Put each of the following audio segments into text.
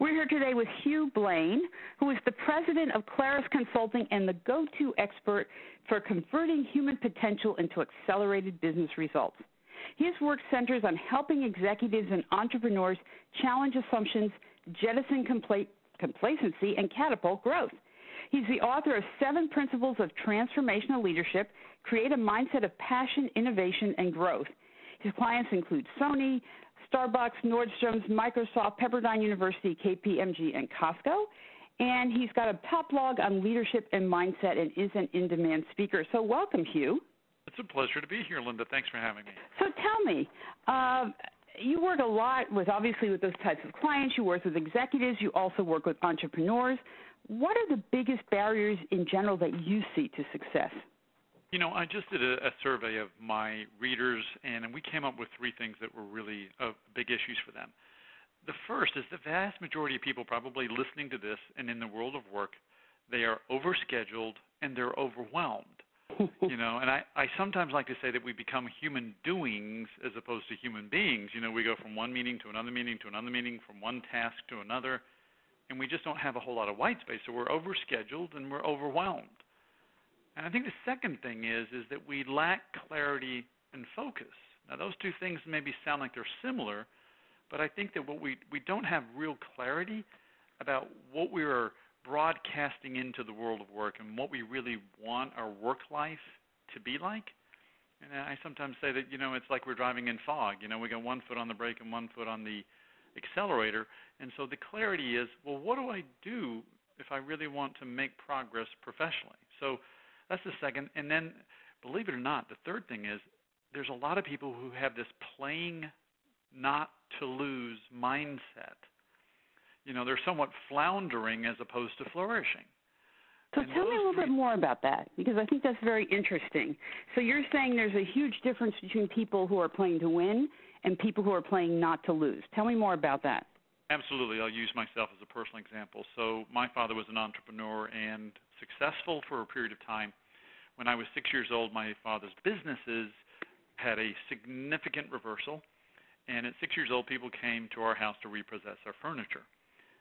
We're here today with Hugh Blane, who is the president of Claris Consulting and the go to expert for converting human potential into accelerated business results. His work centers on helping executives and entrepreneurs challenge assumptions, jettison compla- complacency, and catapult growth. He's the author of Seven Principles of Transformational Leadership Create a Mindset of Passion, Innovation, and Growth. His clients include Sony, Starbucks, Nordstrom's, Microsoft, Pepperdine University, KPMG, and Costco. And he's got a top blog on leadership and mindset and is an in demand speaker. So, welcome, Hugh. It's a pleasure to be here, Linda. Thanks for having me. So, tell me, uh, you work a lot with obviously with those types of clients. You work with executives. You also work with entrepreneurs. What are the biggest barriers in general that you see to success? You know, I just did a, a survey of my readers, and we came up with three things that were really uh, big issues for them. The first is the vast majority of people probably listening to this and in the world of work, they are overscheduled and they're overwhelmed. you know, and I, I sometimes like to say that we become human doings as opposed to human beings. You know, we go from one meeting to another meeting to another meeting, from one task to another, and we just don't have a whole lot of white space. So we're overscheduled and we're overwhelmed. And I think the second thing is is that we lack clarity and focus. Now those two things maybe sound like they're similar, but I think that what we we don't have real clarity about what we are broadcasting into the world of work and what we really want our work life to be like. And I sometimes say that you know it's like we're driving in fog. You know, we got one foot on the brake and one foot on the accelerator. And so the clarity is, well, what do I do if I really want to make progress professionally? So that's the second. And then, believe it or not, the third thing is there's a lot of people who have this playing not to lose mindset. You know, they're somewhat floundering as opposed to flourishing. So and tell me a little three... bit more about that because I think that's very interesting. So you're saying there's a huge difference between people who are playing to win and people who are playing not to lose. Tell me more about that. Absolutely. I'll use myself as a personal example. So my father was an entrepreneur and successful for a period of time. When I was six years old, my father's businesses had a significant reversal, and at six years old, people came to our house to repossess our furniture.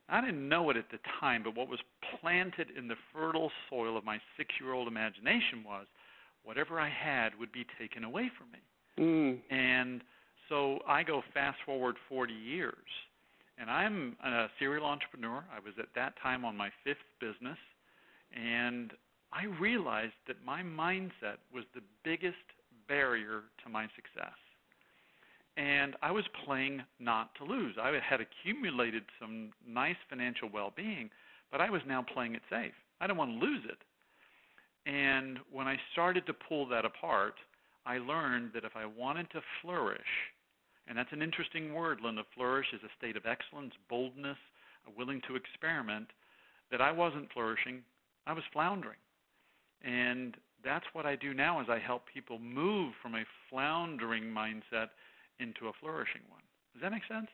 I didn't know it at the time, but what was planted in the fertile soil of my six year old imagination was whatever I had would be taken away from me. Mm. And so I go fast forward 40 years, and I'm a serial entrepreneur. I was at that time on my fifth business, and I realized that my mindset was the biggest barrier to my success. And I was playing not to lose. I had accumulated some nice financial well being, but I was now playing it safe. I didn't want to lose it. And when I started to pull that apart, I learned that if I wanted to flourish, and that's an interesting word, Linda, flourish is a state of excellence, boldness, willing to experiment, that I wasn't flourishing, I was floundering. And that's what I do now is I help people move from a floundering mindset into a flourishing one. Does that make sense?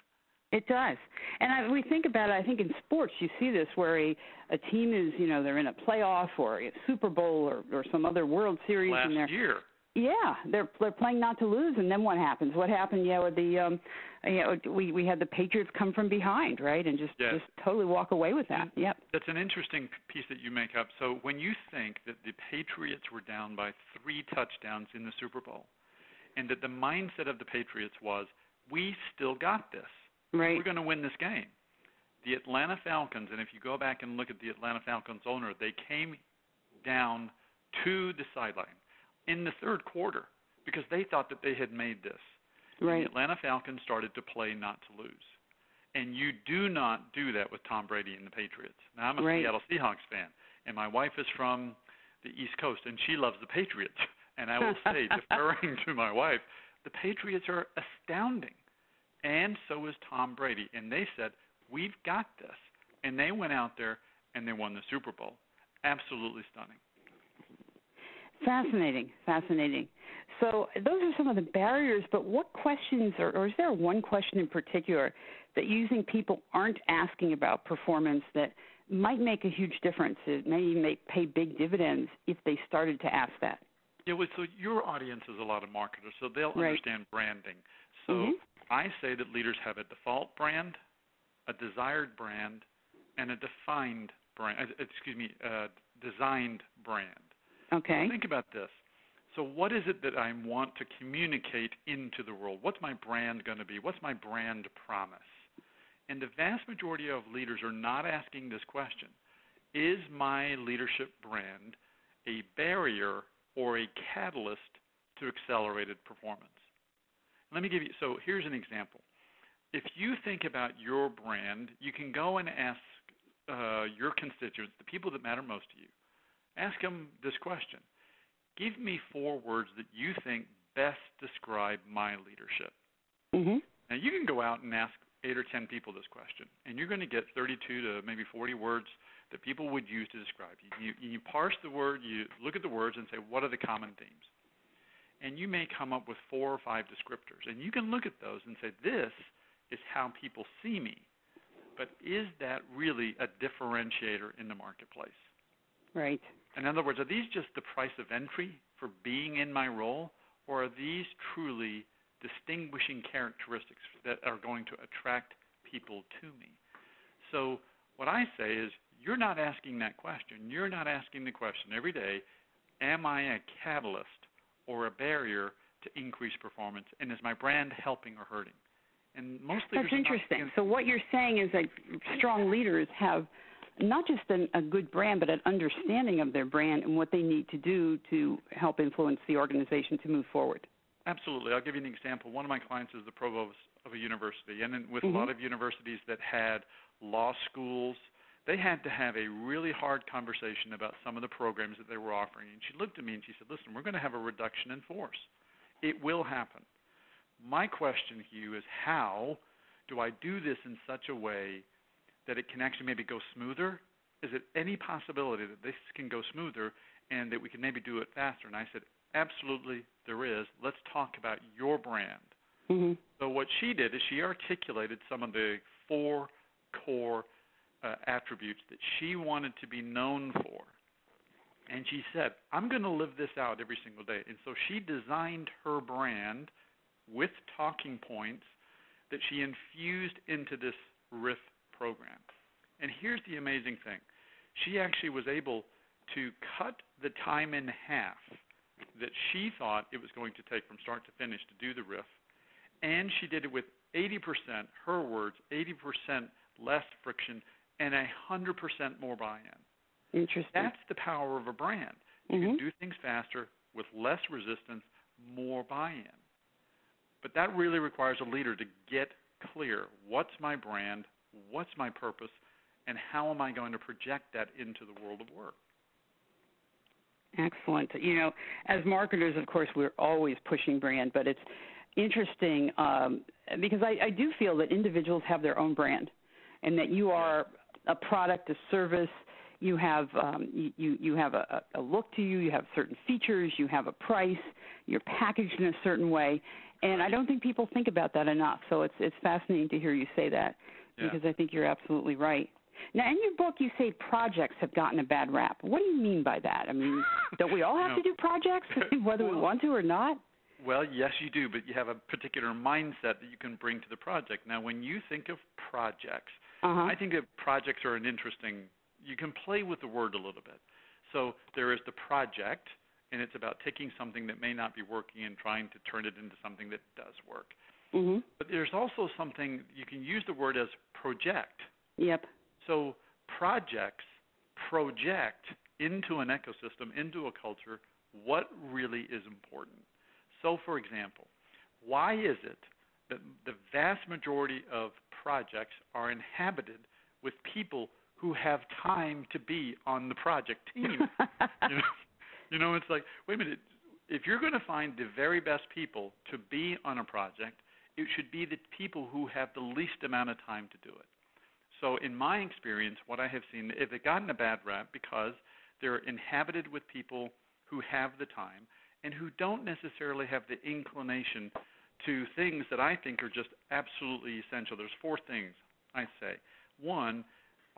It does. And I, we think about it, I think in sports you see this where a, a team is, you know, they're in a playoff or a Super Bowl or, or some other World Series. Last and they're, year. Yeah, they're they're playing not to lose, and then what happens? What happened? Yeah, with the um, you know, we we had the Patriots come from behind, right, and just yes. just totally walk away with that. And yep. That's an interesting piece that you make up. So when you think that the Patriots were down by three touchdowns in the Super Bowl, and that the mindset of the Patriots was, we still got this. Right. We're going to win this game. The Atlanta Falcons, and if you go back and look at the Atlanta Falcons owner, they came down to the sideline in the third quarter because they thought that they had made this. Right. the Atlanta Falcons started to play not to lose. And you do not do that with Tom Brady and the Patriots. Now I'm a right. Seattle Seahawks fan, and my wife is from the East Coast, and she loves the Patriots. And I will say, deferring to my wife, the Patriots are astounding, and so is Tom Brady. And they said, "We've got this," and they went out there and they won the Super Bowl. absolutely stunning. Fascinating, fascinating. So those are some of the barriers, but what questions, or, or is there one question in particular that you think people aren't asking about performance that might make a huge difference? It may make pay big dividends if they started to ask that. Yeah, well, so your audience is a lot of marketers, so they'll right. understand branding. So mm-hmm. I say that leaders have a default brand, a desired brand, and a defined brand. Uh, excuse me, uh, designed brand. Okay. Think about this. So what is it that I want to communicate into the world? What's my brand going to be? What's my brand promise? And the vast majority of leaders are not asking this question. Is my leadership brand a barrier or a catalyst to accelerated performance? Let me give you so here's an example. If you think about your brand, you can go and ask uh, your constituents, the people that matter most to you, ask them this question Give me four words that you think best describe my leadership. Mm-hmm. Now, you can go out and ask eight or ten people this question, and you're going to get 32 to maybe 40 words that people would use to describe you. You, you parse the word, you look at the words, and say, what are the common themes? And you may come up with four or five descriptors, and you can look at those and say, this is how people see me. But is that really a differentiator in the marketplace? Right. In other words, are these just the price of entry for being in my role, or are these truly distinguishing characteristics that are going to attract people to me? So, what I say is, you're not asking that question. You're not asking the question every day, am I a catalyst or a barrier to increase performance? And is my brand helping or hurting? And most That's interesting. So, what you're saying is that strong leaders have not just an, a good brand, but an understanding of their brand and what they need to do to help influence the organization to move forward. Absolutely. I'll give you an example. One of my clients is the provost of a university, and with mm-hmm. a lot of universities that had law schools, they had to have a really hard conversation about some of the programs that they were offering. And she looked at me and she said, Listen, we're going to have a reduction in force. It will happen. My question, Hugh, is how do I do this in such a way that it can actually maybe go smoother? Is it any possibility that this can go smoother and that we can maybe do it faster? And I said, absolutely, there is. Let's talk about your brand. Mm-hmm. So what she did is she articulated some of the four core uh, attributes that she wanted to be known for. And she said, I'm going to live this out every single day. And so she designed her brand with talking points that she infused into this RIF program. And here's the amazing thing she actually was able to cut the time in half that she thought it was going to take from start to finish to do the riff, and she did it with 80%, her words, 80% less friction and 100% more buy in. Interesting. That's the power of a brand. You mm-hmm. can do things faster with less resistance, more buy in. But that really requires a leader to get clear what's my brand, what's my purpose, and how am I going to project that into the world of work? Excellent. You know, as marketers, of course, we're always pushing brand, but it's interesting um, because I, I do feel that individuals have their own brand, and that you are a product, a service. You have um, you you have a, a look to you. You have certain features. You have a price. You're packaged in a certain way, and I don't think people think about that enough. So it's it's fascinating to hear you say that yeah. because I think you're absolutely right. Now, in your book, you say projects have gotten a bad rap. What do you mean by that? I mean, don't we all have no. to do projects, whether we want to or not? Well, yes, you do, but you have a particular mindset that you can bring to the project. Now, when you think of projects, uh-huh. I think that projects are an interesting. You can play with the word a little bit. So there is the project, and it's about taking something that may not be working and trying to turn it into something that does work. Mm-hmm. But there's also something you can use the word as project. Yep. So projects project into an ecosystem, into a culture, what really is important. So, for example, why is it that the vast majority of projects are inhabited with people who have time to be on the project team? you, know, you know, it's like, wait a minute, if you're going to find the very best people to be on a project, it should be the people who have the least amount of time to do it. So, in my experience, what I have seen, if it gotten a bad rap because They're inhabited with people who have the time and who don't necessarily have the inclination to things that I think are just absolutely essential. There's four things I say. One,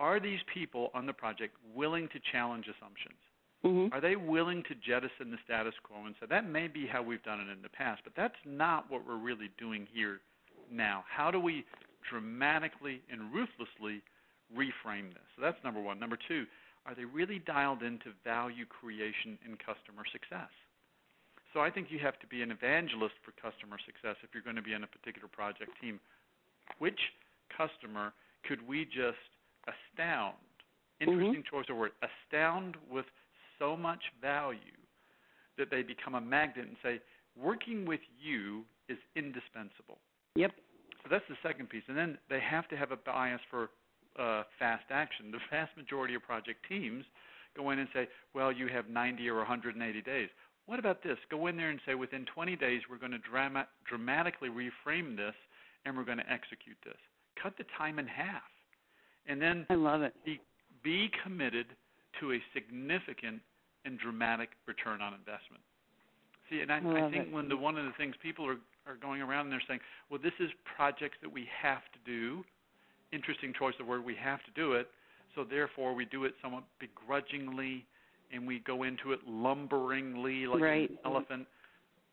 are these people on the project willing to challenge assumptions? Mm-hmm. Are they willing to jettison the status quo and say that may be how we've done it in the past, but that's not what we're really doing here now? How do we dramatically and ruthlessly reframe this? So that's number one. Number two, are they really dialed into value creation and customer success? So I think you have to be an evangelist for customer success if you're going to be on a particular project team. Which customer could we just astound? Mm-hmm. Interesting choice of word. Astound with so much value that they become a magnet and say, working with you is indispensable. Yep. So that's the second piece. And then they have to have a bias for uh, fast action. The vast majority of project teams go in and say, well, you have 90 or 180 days. What about this? Go in there and say, within 20 days, we're going to drama- dramatically reframe this and we're going to execute this. Cut the time in half. And then I love it. Be, be committed to a significant and dramatic return on investment. See, and I, I, I think it. the one of the things people are are going around and they're saying, well, this is projects that we have to do. Interesting choice of word. We have to do it, so therefore we do it somewhat begrudgingly, and we go into it lumberingly like right. an elephant.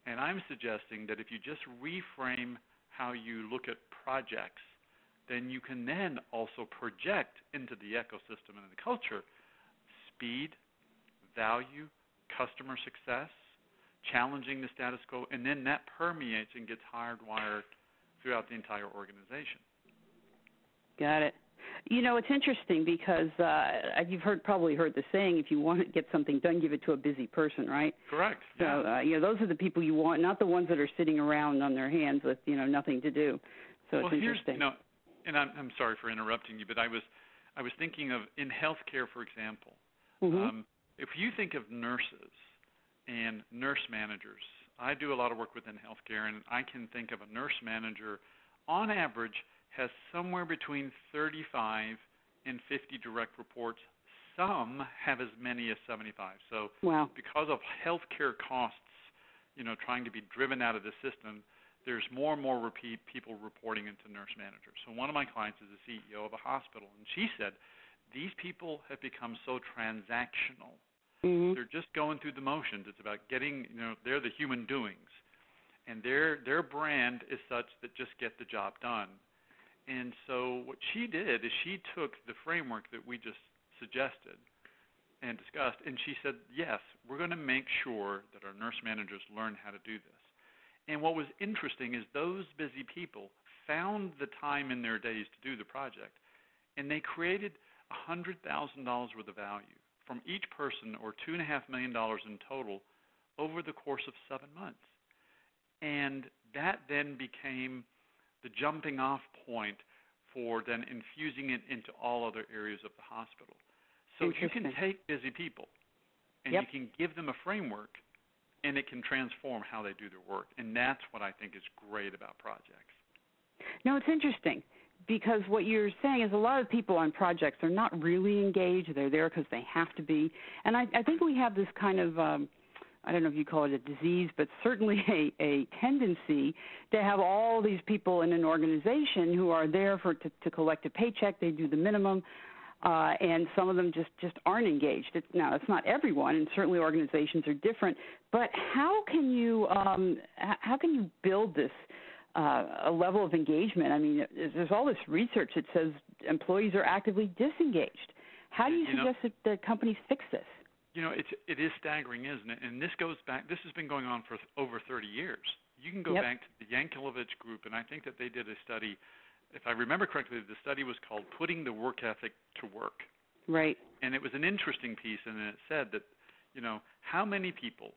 And I'm suggesting that if you just reframe how you look at projects, then you can then also project into the ecosystem and the culture speed, value, customer success, challenging the status quo, and then that permeates and gets hardwired throughout the entire organization. Got it. You know, it's interesting because uh, you've heard probably heard the saying: if you want to get something done, give it to a busy person, right? Correct. So, yeah. uh, you know, those are the people you want, not the ones that are sitting around on their hands with you know nothing to do. So well, it's here's, interesting. You know, and I'm, I'm sorry for interrupting you, but I was I was thinking of in healthcare, for example. Mm-hmm. Um, if you think of nurses and nurse managers, I do a lot of work within healthcare, and I can think of a nurse manager, on average, has somewhere between 35 and 50 direct reports. Some have as many as 75. So, wow. because of healthcare costs, you know, trying to be driven out of the system, there's more and more repeat people reporting into nurse managers. So one of my clients is the CEO of a hospital, and she said these people have become so transactional. Mm-hmm. They're just going through the motions. It's about getting, you know, they're the human doings, and their their brand is such that just get the job done. And so what she did is she took the framework that we just suggested and discussed, and she said, yes, we're going to make sure that our nurse managers learn how to do this. And what was interesting is those busy people found the time in their days to do the project, and they created $100,000 worth of value from each person, or $2.5 million in total, over the course of seven months. And that then became the jumping off point for then infusing it into all other areas of the hospital. So you can take busy people and yep. you can give them a framework and it can transform how they do their work. And that's what I think is great about projects. No, it's interesting because what you're saying is a lot of people on projects are not really engaged. They're there because they have to be. And I, I think we have this kind of. Um, I don't know if you call it a disease, but certainly a, a tendency to have all these people in an organization who are there for to, to collect a paycheck. They do the minimum, uh, and some of them just just aren't engaged. Now, it's not everyone, and certainly organizations are different. But how can you um, how can you build this uh, a level of engagement? I mean, there's all this research that says employees are actively disengaged. How do you, you suggest know, that, that companies fix this? You know, it's it is staggering, isn't it? And this goes back. This has been going on for over 30 years. You can go yep. back to the Yankelovich group, and I think that they did a study. If I remember correctly, the study was called "Putting the Work Ethic to Work." Right. And it was an interesting piece, and it said that, you know, how many people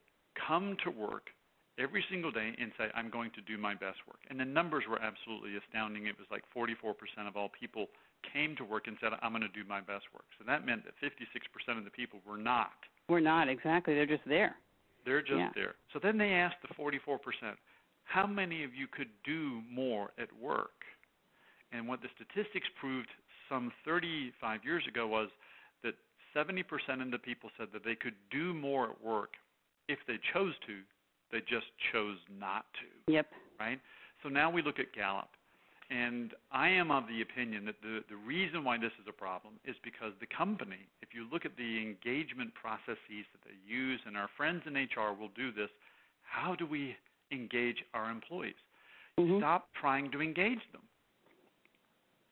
come to work every single day and say, "I'm going to do my best work," and the numbers were absolutely astounding. It was like 44% of all people came to work and said, I'm going to do my best work. So that meant that 56% of the people were not. We're not, exactly. They're just there. They're just yeah. there. So then they asked the 44%, how many of you could do more at work? And what the statistics proved some 35 years ago was that 70% of the people said that they could do more at work if they chose to, they just chose not to. Yep. Right? So now we look at Gallup. And I am of the opinion that the, the reason why this is a problem is because the company, if you look at the engagement processes that they use, and our friends in HR will do this, how do we engage our employees? Mm-hmm. Stop trying to engage them.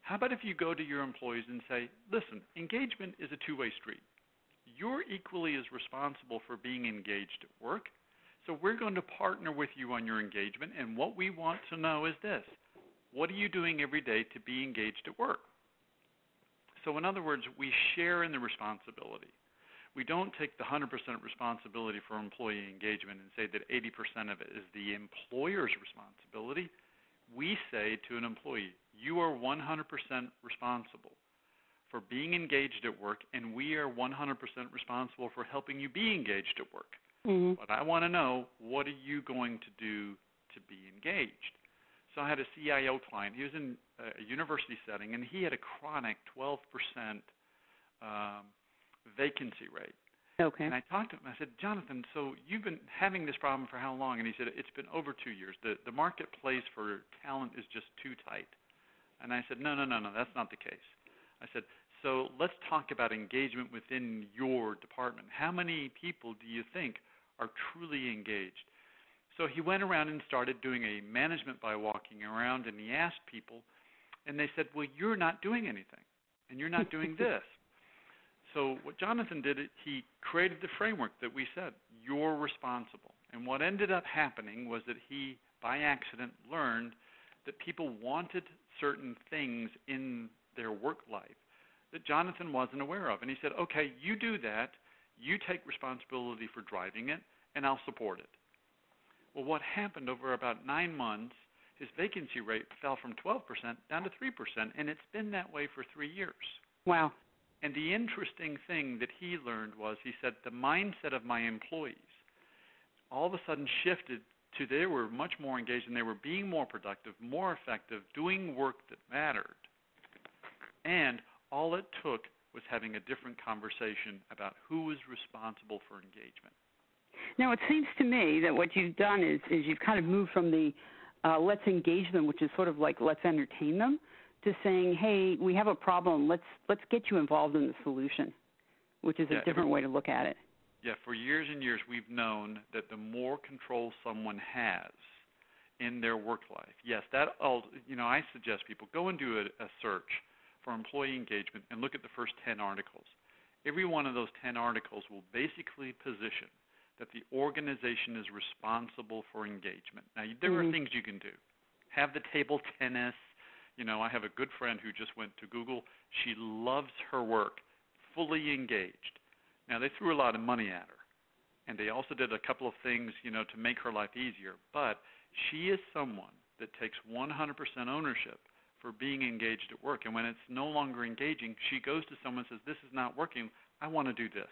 How about if you go to your employees and say, listen, engagement is a two way street. You're equally as responsible for being engaged at work. So we're going to partner with you on your engagement. And what we want to know is this what are you doing every day to be engaged at work? So, in other words, we share in the responsibility. We don't take the 100% responsibility for employee engagement and say that 80% of it is the employer's responsibility. We say to an employee, you are 100% responsible for being engaged at work, and we are 100% responsible for helping you be engaged at work. Mm-hmm. But I want to know what are you going to do to be engaged? So I had a CIO client. He was in a university setting, and he had a chronic 12% um, vacancy rate. Okay. And I talked to him. I said, Jonathan, so you've been having this problem for how long? And he said, it's been over two years. The the marketplace for talent is just too tight. And I said, no, no, no, no, that's not the case. I said, so let's talk about engagement within your department. How many people do you think are truly engaged? So he went around and started doing a management by walking around, and he asked people, and they said, Well, you're not doing anything, and you're not doing this. So what Jonathan did, he created the framework that we said, you're responsible. And what ended up happening was that he, by accident, learned that people wanted certain things in their work life that Jonathan wasn't aware of. And he said, okay, you do that, you take responsibility for driving it, and I'll support it. Well, what happened over about nine months, his vacancy rate fell from 12% down to 3%, and it's been that way for three years. Wow. And the interesting thing that he learned was he said the mindset of my employees all of a sudden shifted to they were much more engaged and they were being more productive, more effective, doing work that mattered. And all it took was having a different conversation about who was responsible for engagement. Now, it seems to me that what you've done is, is you've kind of moved from the uh, let's engage them, which is sort of like let's entertain them, to saying, hey, we have a problem. Let's let's get you involved in the solution, which is yeah, a different way to look at it. Yeah, for years and years, we've known that the more control someone has in their work life, yes, that you know, I suggest people go and do a, a search for employee engagement and look at the first 10 articles. Every one of those 10 articles will basically position that the organization is responsible for engagement. Now, there mm-hmm. are things you can do. Have the table tennis. You know, I have a good friend who just went to Google. She loves her work, fully engaged. Now, they threw a lot of money at her, and they also did a couple of things, you know, to make her life easier. But she is someone that takes 100% ownership for being engaged at work. And when it's no longer engaging, she goes to someone and says, "This is not working. I want to do this."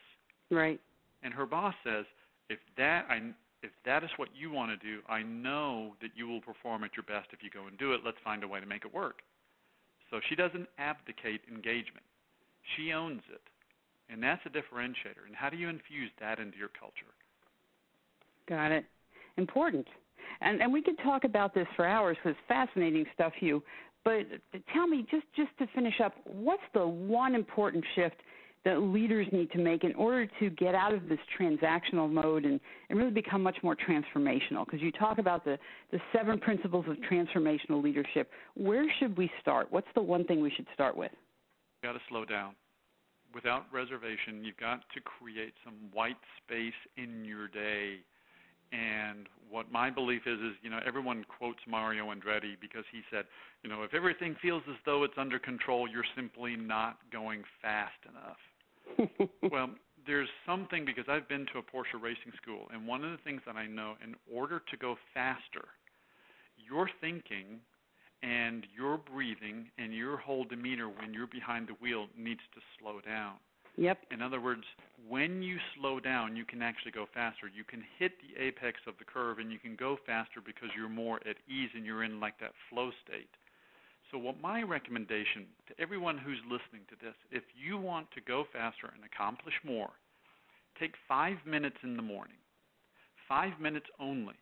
Right. And her boss says, if that I if that is what you want to do, I know that you will perform at your best if you go and do it. Let's find a way to make it work. So she doesn't abdicate engagement. She owns it. And that's a differentiator. And how do you infuse that into your culture? Got it. Important. And and we could talk about this for hours because it's fascinating stuff, Hugh. But tell me, just just to finish up, what's the one important shift that leaders need to make in order to get out of this transactional mode and, and really become much more transformational? Because you talk about the, the seven principles of transformational leadership. Where should we start? What's the one thing we should start with? You've got to slow down. Without reservation, you've got to create some white space in your day. And what my belief is is, you know, everyone quotes Mario Andretti because he said, you know, if everything feels as though it's under control, you're simply not going fast enough well, there's something because I've been to a Porsche racing school, and one of the things that I know, in order to go faster, your thinking and your breathing and your whole demeanor when you're behind the wheel needs to slow down. Yep. In other words, when you slow down, you can actually go faster. You can hit the apex of the curve and you can go faster because you're more at ease and you're in like that flow state. So, what my recommendation to everyone who's listening to this, if you want to go faster and accomplish more, take five minutes in the morning, five minutes only,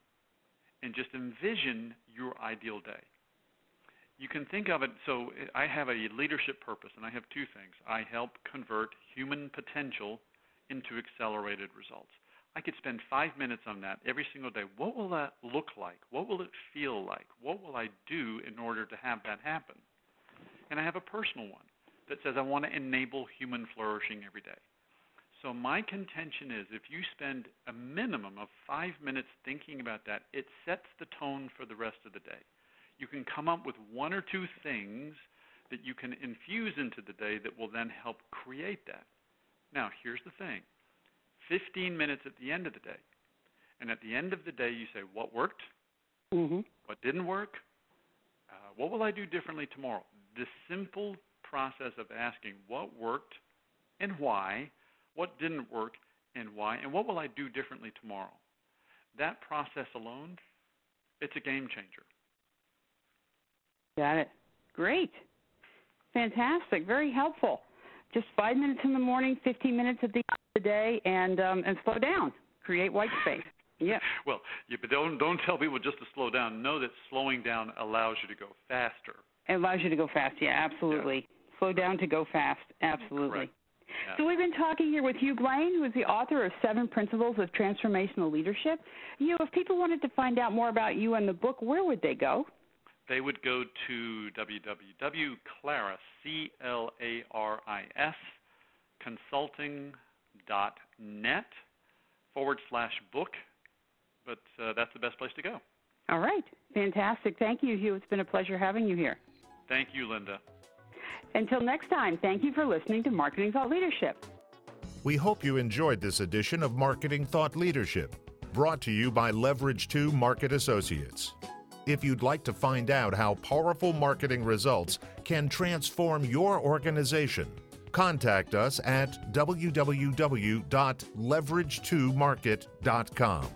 and just envision your ideal day. You can think of it so I have a leadership purpose, and I have two things. I help convert human potential into accelerated results. I could spend five minutes on that every single day. What will that look like? What will it feel like? What will I do in order to have that happen? And I have a personal one that says I want to enable human flourishing every day. So my contention is if you spend a minimum of five minutes thinking about that, it sets the tone for the rest of the day. You can come up with one or two things that you can infuse into the day that will then help create that. Now, here's the thing 15 minutes at the end of the day. And at the end of the day, you say, what worked? Mm-hmm. What didn't work? Uh, what will I do differently tomorrow? The simple process of asking what worked and why, what didn't work and why, and what will I do differently tomorrow? That process alone, it's a game changer. Got it. Great. Fantastic. Very helpful just five minutes in the morning, 15 minutes at the end of the day, and um, and slow down. Create white space. Yeah. Well, but don't don't tell people just to slow down. Know that slowing down allows you to go faster. It allows you to go fast. Yeah, absolutely. Yeah. Slow down to go fast. Absolutely. Yeah. So we've been talking here with Hugh Blane, who is the author of Seven Principles of Transformational Leadership. You know, if people wanted to find out more about you and the book, where would they go? They would go to www.claris, C-L-A-R-I-S, consulting.net forward slash book. But uh, that's the best place to go. All right. Fantastic. Thank you, Hugh. It's been a pleasure having you here. Thank you, Linda. Until next time, thank you for listening to Marketing Thought Leadership. We hope you enjoyed this edition of Marketing Thought Leadership, brought to you by Leverage 2 Market Associates. If you'd like to find out how powerful marketing results can transform your organization, contact us at www.leverage2market.com.